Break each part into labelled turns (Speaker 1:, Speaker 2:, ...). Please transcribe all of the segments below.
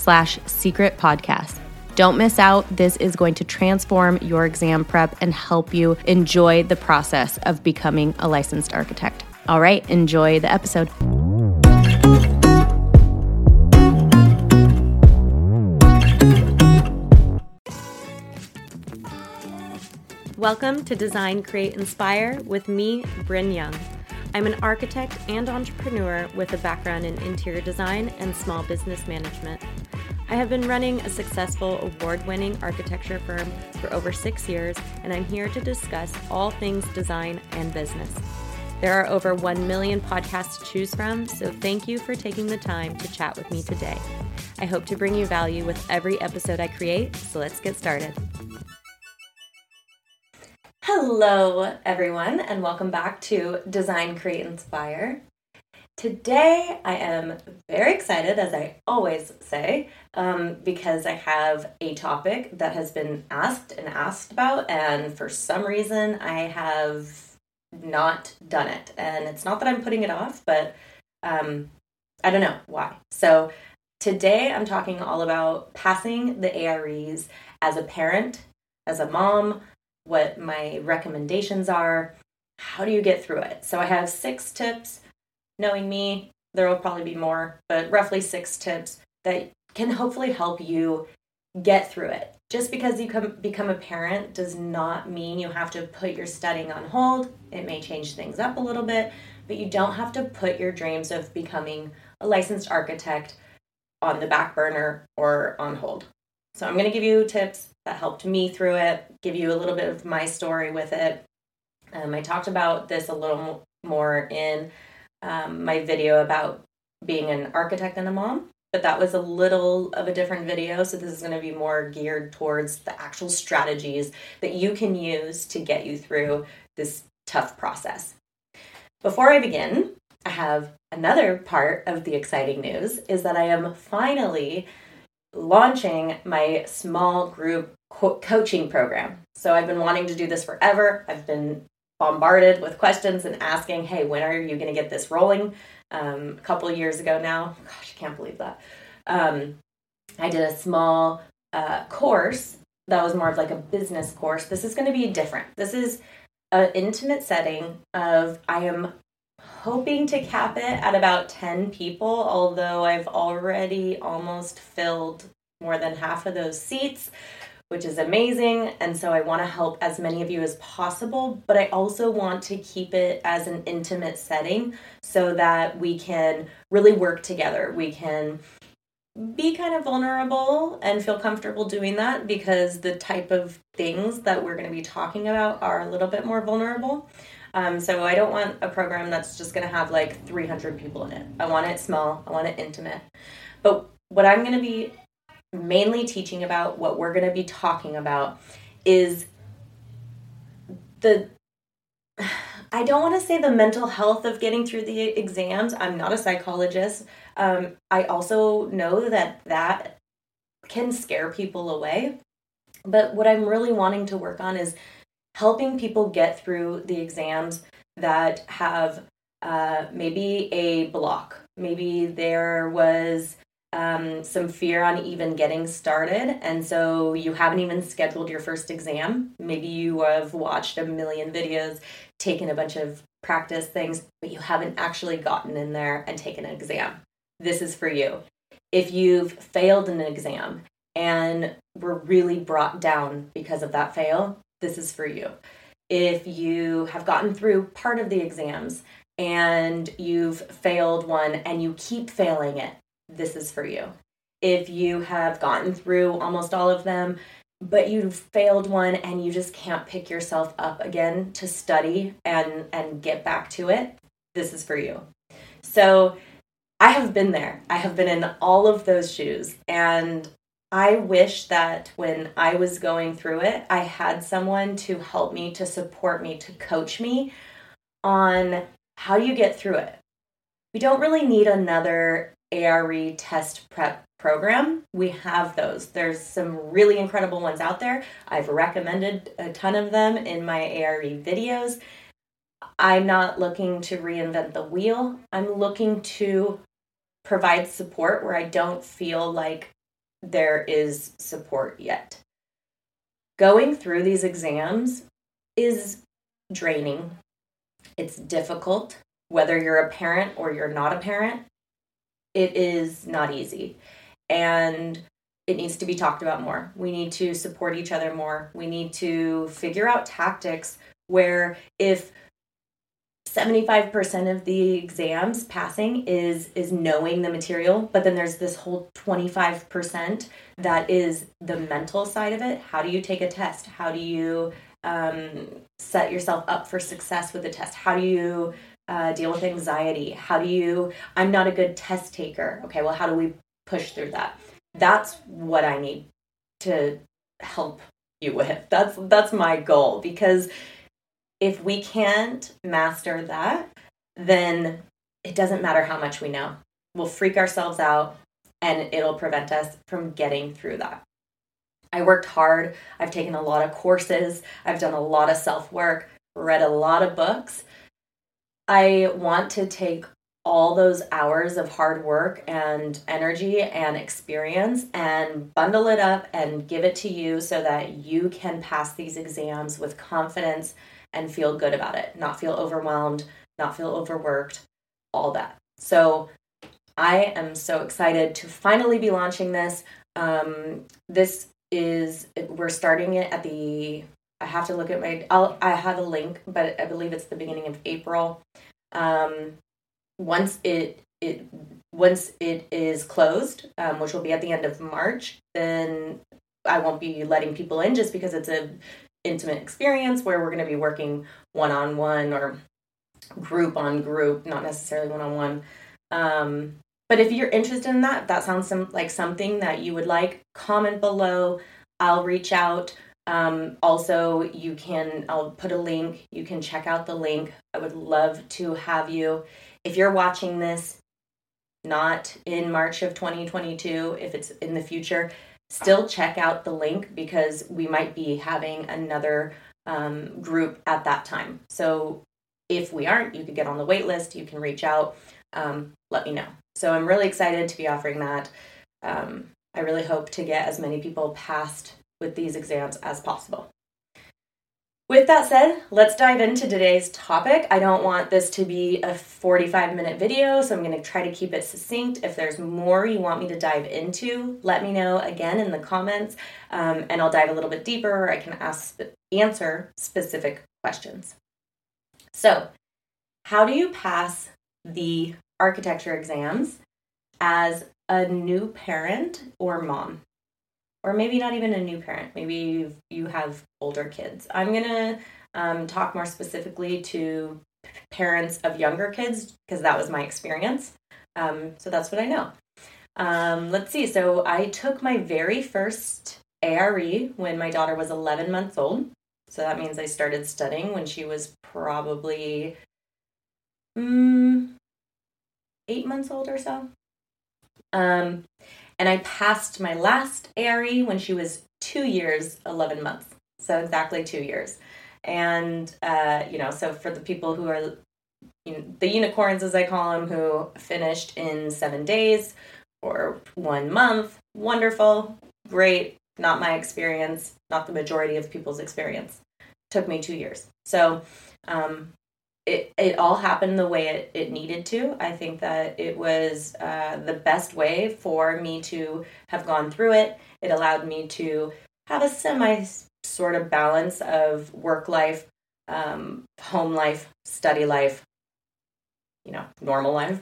Speaker 1: slash secret podcast. Don't miss out. This is going to transform your exam prep and help you enjoy the process of becoming a licensed architect. All right, enjoy the episode. Welcome to Design, Create, Inspire with me, Bryn Young. I'm an architect and entrepreneur with a background in interior design and small business management. I have been running a successful award winning architecture firm for over six years, and I'm here to discuss all things design and business. There are over 1 million podcasts to choose from, so thank you for taking the time to chat with me today. I hope to bring you value with every episode I create, so let's get started. Hello, everyone, and welcome back to Design, Create, Inspire. Today, I am very excited, as I always say, um, because I have a topic that has been asked and asked about, and for some reason, I have not done it. And it's not that I'm putting it off, but um, I don't know why. So, today, I'm talking all about passing the AREs as a parent, as a mom, what my recommendations are. How do you get through it? So, I have six tips knowing me, there will probably be more, but roughly six tips that can hopefully help you get through it. Just because you come, become a parent does not mean you have to put your studying on hold. It may change things up a little bit, but you don't have to put your dreams of becoming a licensed architect on the back burner or on hold. So, I'm going to give you tips that helped me through it, give you a little bit of my story with it. Um, I talked about this a little more in um, my video about being an architect and a mom, but that was a little of a different video. So this is going to be more geared towards the actual strategies that you can use to get you through this tough process. Before I begin, I have another part of the exciting news is that I am finally launching my small group co- coaching program. So I've been wanting to do this forever. I've been bombarded with questions and asking, hey, when are you going to get this rolling? Um, a couple years ago now. Gosh, I can't believe that. Um, I did a small uh, course that was more of like a business course. This is going to be different. This is an intimate setting of I am hoping to cap it at about 10 people, although I've already almost filled more than half of those seats which is amazing. And so I want to help as many of you as possible, but I also want to keep it as an intimate setting so that we can really work together. We can be kind of vulnerable and feel comfortable doing that because the type of things that we're going to be talking about are a little bit more vulnerable. Um, so I don't want a program that's just going to have like 300 people in it. I want it small, I want it intimate. But what I'm going to be mainly teaching about, what we're going to be talking about, is the I don't want to say the mental health of getting through the exams. I'm not a psychologist. Um, I also know that that can scare people away. But what I'm really wanting to work on is helping people get through the exams that have uh, maybe a block. Maybe there was um, some fear on even getting started. And so you haven't even scheduled your first exam. Maybe you have watched a million videos, taken a bunch of practice things, but you haven't actually gotten in there and taken an exam. This is for you. If you've failed an exam and were really brought down because of that fail, this is for you. If you have gotten through part of the exams and you've failed one and you keep failing it, this is for you. If you have gotten through almost all of them, but you've failed one and you just can't pick yourself up again to study and and get back to it, this is for you. So I have been there. I have been in all of those shoes and I wish that when I was going through it, I had someone to help me, to support me, to coach me on how you get through it. We don't really need another ARE test prep program. We have those. There's some really incredible ones out there. I've recommended a ton of them in my ARE videos. I'm not looking to reinvent the wheel. I'm looking to provide support where I don't feel like there is support yet. Going through these exams is draining. It's difficult, whether you're a parent or you're not a parent. It is not easy. And it needs to be talked about more. We need to support each other more. We need to figure out tactics where if 75% of the exams passing is is knowing the material but then there's this whole 25% that is the mental side of it how do you take a test how do you um, set yourself up for success with the test how do you uh, deal with anxiety how do you i'm not a good test taker okay well how do we push through that that's what i need to help you with that's that's my goal because if we can't master that, then it doesn't matter how much we know. We'll freak ourselves out and it'll prevent us from getting through that. I worked hard. I've taken a lot of courses. I've done a lot of self work, read a lot of books. I want to take all those hours of hard work and energy and experience and bundle it up and give it to you so that you can pass these exams with confidence and feel good about it, not feel overwhelmed, not feel overworked, all that. So I am so excited to finally be launching this. Um, this is we're starting it at the. I have to look at my. I'll, I have a link, but I believe it's the beginning of April. Um, once it it once it is closed, um, which will be at the end of March, then I won't be letting people in just because it's a intimate experience where we're going to be working one on one or group on group, not necessarily one on one. But if you're interested in that, that sounds some, like something that you would like, comment below. I'll reach out. Um, also, you can, I'll put a link. You can check out the link. I would love to have you. If you're watching this not in March of 2022, if it's in the future, still check out the link because we might be having another um, group at that time. So if we aren't, you could get on the wait list, you can reach out, um, let me know. So I'm really excited to be offering that. Um, I really hope to get as many people passed with these exams as possible. With that said, let's dive into today's topic. I don't want this to be a 45 minute video, so I'm going to try to keep it succinct. If there's more you want me to dive into, let me know again in the comments, um, and I'll dive a little bit deeper or I can ask, answer specific questions. So, how do you pass the architecture exams as a new parent or mom? Or maybe not even a new parent. Maybe you have older kids. I'm gonna um, talk more specifically to parents of younger kids because that was my experience. Um, so that's what I know. Um, let's see. So I took my very first ARE when my daughter was 11 months old. So that means I started studying when she was probably mm, eight months old or so. Um, and I passed my last ARE when she was two years, 11 months. So exactly two years. And, uh, you know, so for the people who are you know, the unicorns, as I call them, who finished in seven days or one month, wonderful, great, not my experience, not the majority of people's experience. Took me two years. So um, it, it all happened the way it, it needed to. I think that it was uh, the best way for me to have gone through it. It allowed me to have a semi sort of balance of work life, um, home life, study life, you know, normal life.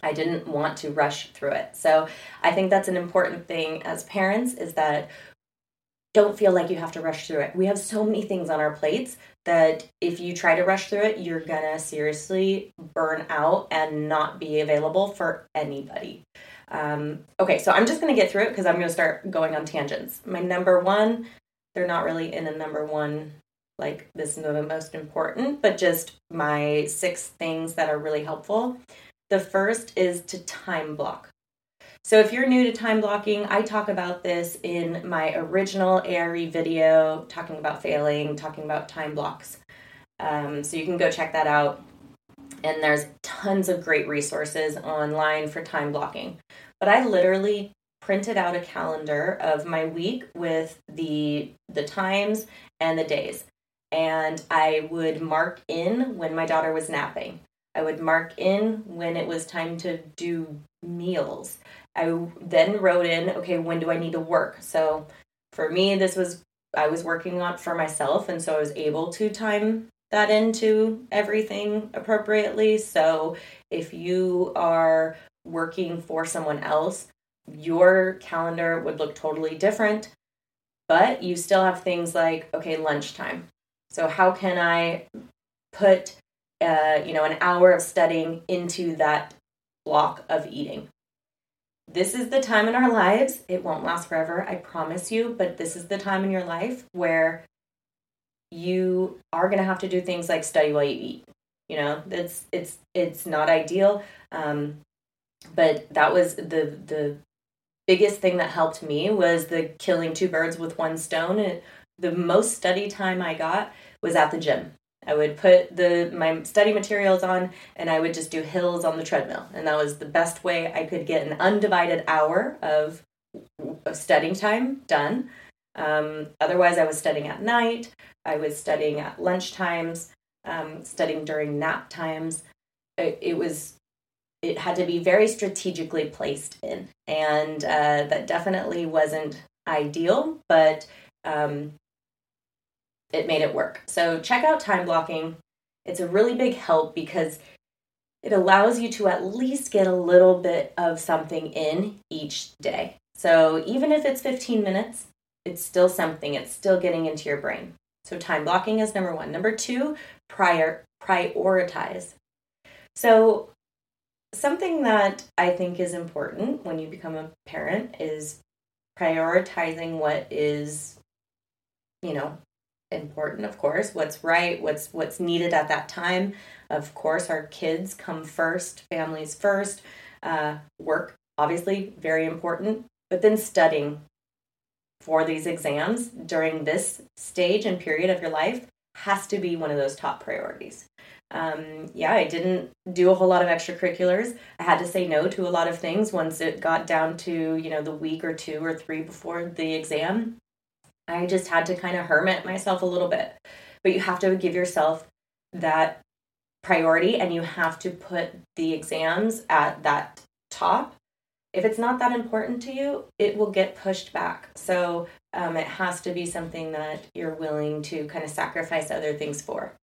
Speaker 1: I didn't want to rush through it. So I think that's an important thing as parents is that don't feel like you have to rush through it. We have so many things on our plates that if you try to rush through it, you're gonna seriously burn out and not be available for anybody. Um, okay, so I'm just gonna get through it because I'm gonna start going on tangents. My number one, they're not really in a number one, like this is the most important, but just my six things that are really helpful. The first is to time block. So if you're new to time blocking, I talk about this in my original ARE video, talking about failing, talking about time blocks. Um, so you can go check that out. And there's tons of great resources online for time blocking. But I literally printed out a calendar of my week with the the times and the days. And I would mark in when my daughter was napping. I would mark in when it was time to do meals. I then wrote in, okay, when do I need to work? So for me, this was, I was working on for myself, and so I was able to time that into everything appropriately. So if you are working for someone else, your calendar would look totally different, but you still have things like, okay, lunchtime. So how can I put, uh, you know, an hour of studying into that block of eating? this is the time in our lives. It won't last forever, I promise you, but this is the time in your life where you are going to have to do things like study while you eat. You know, it's it's it's not ideal, um, but that was the the biggest thing that helped me was the killing two birds with one stone. And the most study time I got was at the gym. I would put the my study materials on and I would just do hills on the treadmill. And that was the best way I could get an undivided hour of, of studying time done. Um, otherwise, I was studying at night. I was studying at lunch times, um, studying during nap times. It, it, was, it had to be very strategically placed in. And uh, that definitely wasn't ideal, but um, it made it work. So check out time blocking. It's a really big help because it allows you to at least get a little bit of something in each day. So even if it's 15 minutes, it's still something, it's still getting into your brain. So time blocking is number one. Number two, prior prioritize. So something that I think is important when you become a parent is prioritizing what is, you know, important of course. What's right what's what's needed at that time. Of course our kids come first families first. Uh, work obviously very important. But then studying for these exams during this stage and period of your life has to be one of those top priorities. Um, yeah i didn't do a whole lot of extracurriculars. I had to say no to a lot of things once it got down to you know the week or two or three before the exam I just had to kind of hermit myself a little bit. But you have to give yourself that priority and you have to put the exams at that top. If it's not that important to you, it will get pushed back. So um, it has to be something that you're willing to kind of sacrifice other things for.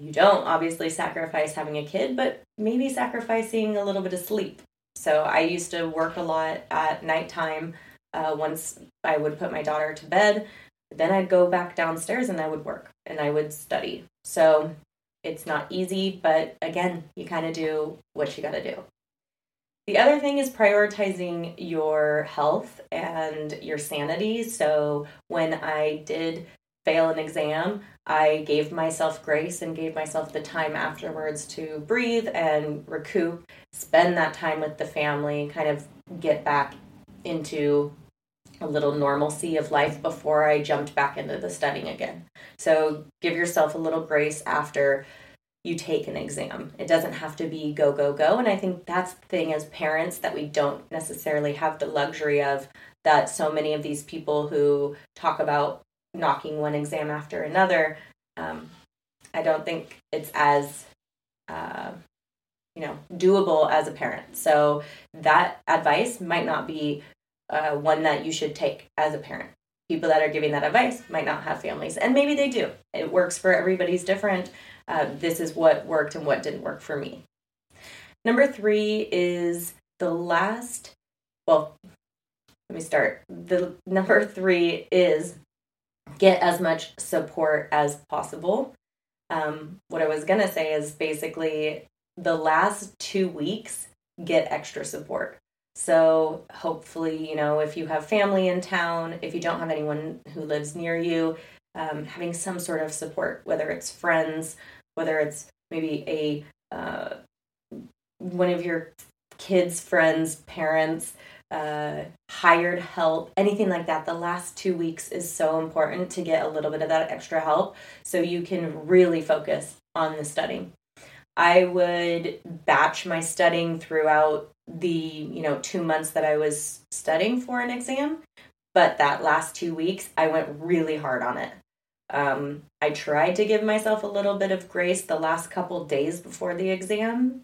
Speaker 1: You don't obviously sacrifice having a kid, but maybe sacrificing a little bit of sleep. So I used to work a lot at nighttime uh, once I would put my daughter to bed, then I'd go back downstairs and I would work and I would study. So it's not easy, but again, you kind of do what you got to do. The other thing is prioritizing your health and your sanity. So when I did fail an exam, I gave myself grace and gave myself the time afterwards to breathe and recoup, spend that time with the family, kind of get back into a little normalcy of life before I jumped back into the studying again. So give yourself a little grace after you take an exam. It doesn't have to be go, go, go. And I think that's the thing as parents that we don't necessarily have the luxury of that so many of these people who talk about knocking one exam after another, um, I don't think it's as uh, you know doable as a parent. So that advice might not be uh, one that you should take as a parent. People that are giving that advice might not have families, and maybe they do. It works for everybody's different. Uh, this is what worked and what didn't work for me. Number three is the last. Well, let me start. The number three is get as much support as possible. Um, what I was going to say is basically the last two weeks, get extra support. So, hopefully, you know, if you have family in town, if you don't have anyone who lives near you, um, having some sort of support, whether it's friends, whether it's maybe a uh, one of your kids' friends, parents, uh, hired help, anything like that. The last two weeks is so important to get a little bit of that extra help so you can really focus on the studying. I would batch my studying throughout the, you know, two months that I was studying for an exam. But that last two weeks, I went really hard on it. Um, I tried to give myself a little bit of grace the last couple days before the exam,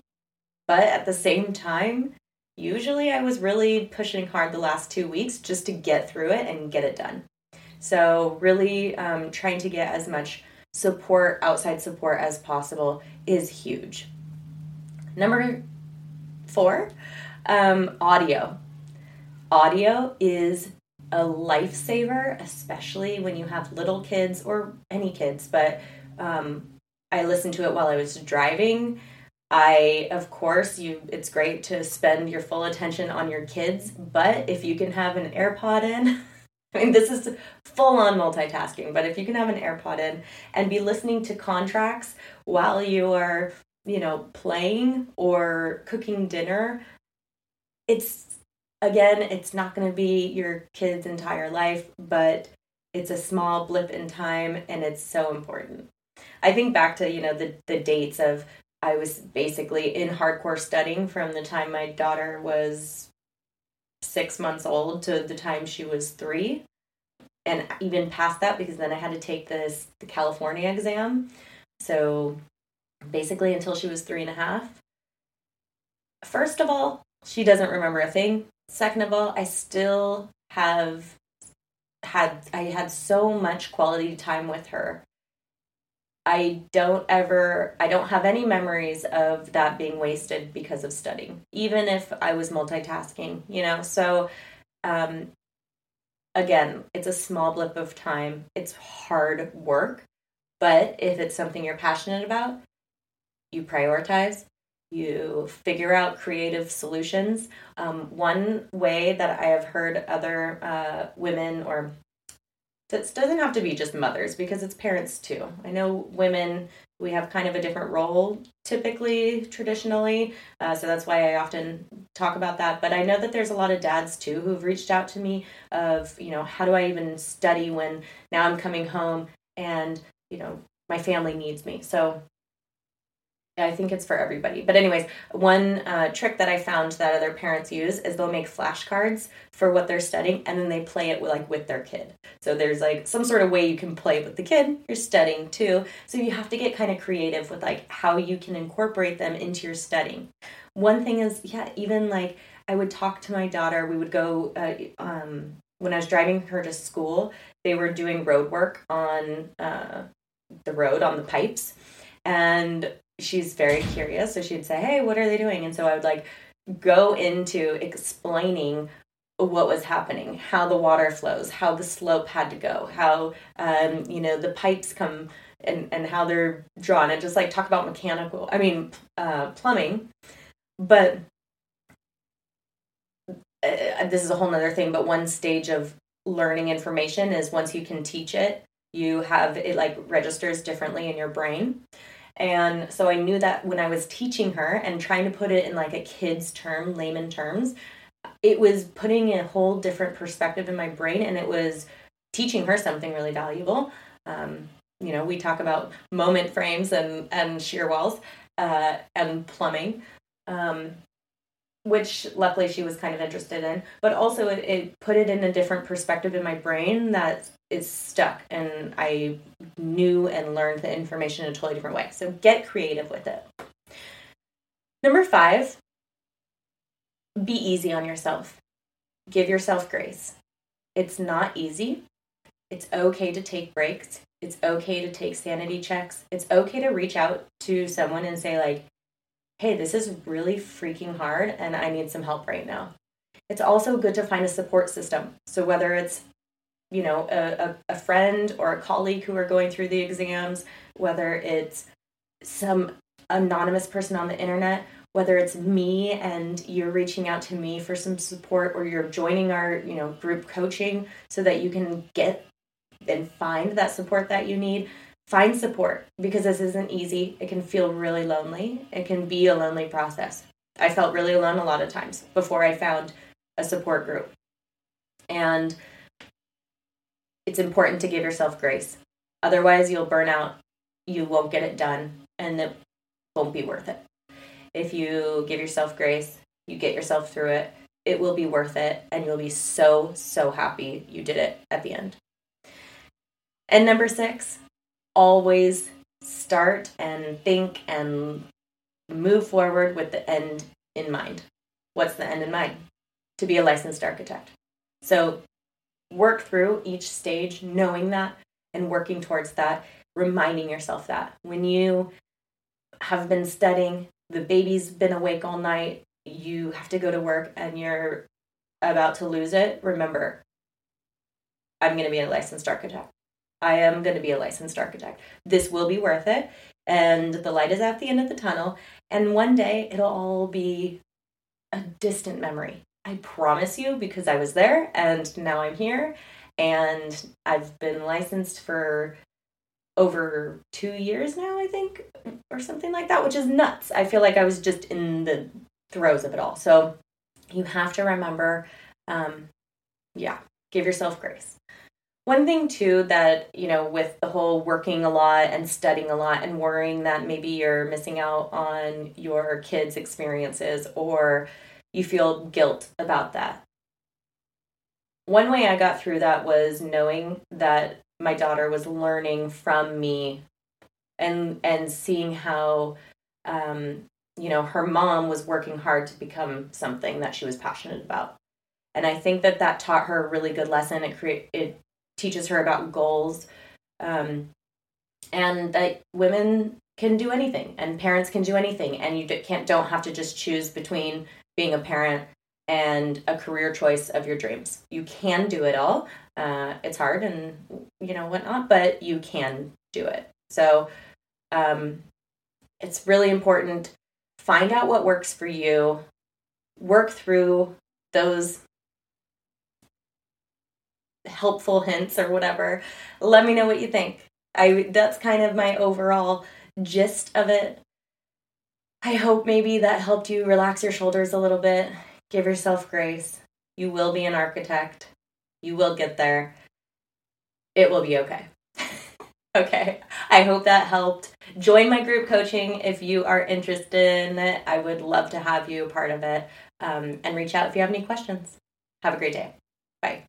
Speaker 1: but at the same time, usually I was really pushing hard the last two weeks just to get through it and get it done. So, really um, trying to get as much support, outside support as possible is huge. Number four, um, audio. Audio is a lifesaver, especially when you have little kids or any kids. But um, I listened to it while I was driving. I, of course, you. It's great to spend your full attention on your kids, but if you can have an AirPod in, I mean, this is full on multitasking, but if you can have an AirPod in and be listening to contracts while you are, you know, playing or cooking dinner, it's again, it's not going to be your kid's entire life, but it's a small blip in time and it's so important. I think back to, you know, the the dates of I was basically in hardcore studying from the time my daughter was six months old to the time she was three. And even past that, because then I had to take this the California exam. So basically until she was three and a half. First of all, she doesn't remember a thing. Second of all, I still have had I had so much quality time with her I don't ever, I don't have any memories of that being wasted because of studying, even if I was multitasking, you know? So, um, again, it's a small blip of time. It's hard work, but if it's something you're passionate about, you prioritize, you figure out creative solutions. Um, one way that I have heard other uh, women or it doesn't have to be just mothers because it's parents too. I know women, we have kind of a different role typically, traditionally. Uh, so that's why I often talk about that. But I know that there's a lot of dads too who've reached out to me of, you know, how do I even study when now I'm coming home and, you know, my family needs me. So I think it's for everybody. But anyways, one uh, trick that I found that other parents use is they'll make flashcards for what they're studying, and then they play it with, like with their kid. So there's like some sort of way you can play with the kid. You're studying too, so you have to get kind of creative with like how you can incorporate them into your studying. One thing is, yeah, even like I would talk to my daughter. We would go uh, um, when I was driving her to school. They were doing road work on uh, the road on the pipes and she's very curious. So she'd say, Hey, what are they doing? And so I would like go into explaining what was happening, how the water flows, how the slope had to go, how, um, you know, the pipes come and, and how they're drawn and just like talk about mechanical, I mean, uh, plumbing. But uh, this is a whole nother thing, but one stage of learning information is once you can teach it, you have it like registers differently in your brain. And so I knew that when I was teaching her and trying to put it in like a kid's term, layman terms, it was putting a whole different perspective in my brain and it was teaching her something really valuable. Um, you know, we talk about moment frames and, and shear walls uh, and plumbing. Um, which luckily she was kind of interested in but also it, it, put it in a different perspective in my brain that is stuck and I knew and learned the information in a totally different way. So get creative with it. Number five, be easy on yourself. Give yourself grace. It's not easy. It's okay to take breaks. It's okay to take sanity checks. It's okay to reach out to someone and say, like, hey, this is really freaking hard and I need some help right now. It's also good to find a support system. So whether it's you know a, a, friend or a colleague who are going through the exams, whether it's some anonymous person on the internet, whether it's me and you're reaching out to me for some support or you're joining our you know group coaching so that you can get and find that support that you need find support because this isn't easy. It can feel really lonely. It can be a lonely process. I felt really alone a lot of times before i found a support group. And it's important to give yourself grace otherwise you'll burn out you won't get it done and it won't be worth it if you give yourself grace, you get yourself through it, it will be worth it and you'll be so, so happy you did it at the end. And number six, always start and think and move forward with the end in mind. What's the end in mind? To be a licensed architect. So work through each stage knowing that and working towards that, reminding yourself that. When you have been studying, the baby's been awake all night, you have to go to work and you're about to lose it, remember, I'm going to be a licensed architect. I am going to be a licensed architect. This will be worth it. And the light is at the end of the tunnel. And one day it'll all be a distant memory. I promise you, because I was there and now I'm here. And I've been licensed for over two years now, I think, or something like that, which is nuts. I feel like I was just in the throes of it all. So you have to remember, um, yeah, give yourself grace. One thing too that, you know, with the whole working a lot and studying a lot and worrying that maybe you're missing out on your kids' experiences or you feel guilt about that. One way I got through that was knowing that my daughter was learning from me and and seeing how um, you know her mom was working hard to become something that she was passionate about and i think that that taught her a really good lesson it create it teaches her about goals um, and that women can do anything and parents can do anything and you can't don't have to just choose between being a parent and a career choice of your dreams. You can do it all. Uh, it's hard and you know whatnot, but you can do it. So um, it's really important. Find out what works for you. Work through those helpful hints or whatever. Let me know what you think. I that's kind of my overall gist of it. I hope maybe that helped you relax your shoulders a little bit Give yourself grace. You will be an architect. You will get there. It will be okay. okay. I hope that helped. Join my group coaching if you are interested in it. I would love to have you a part of it. Um, and reach out if you have any questions. Have a great day. Bye.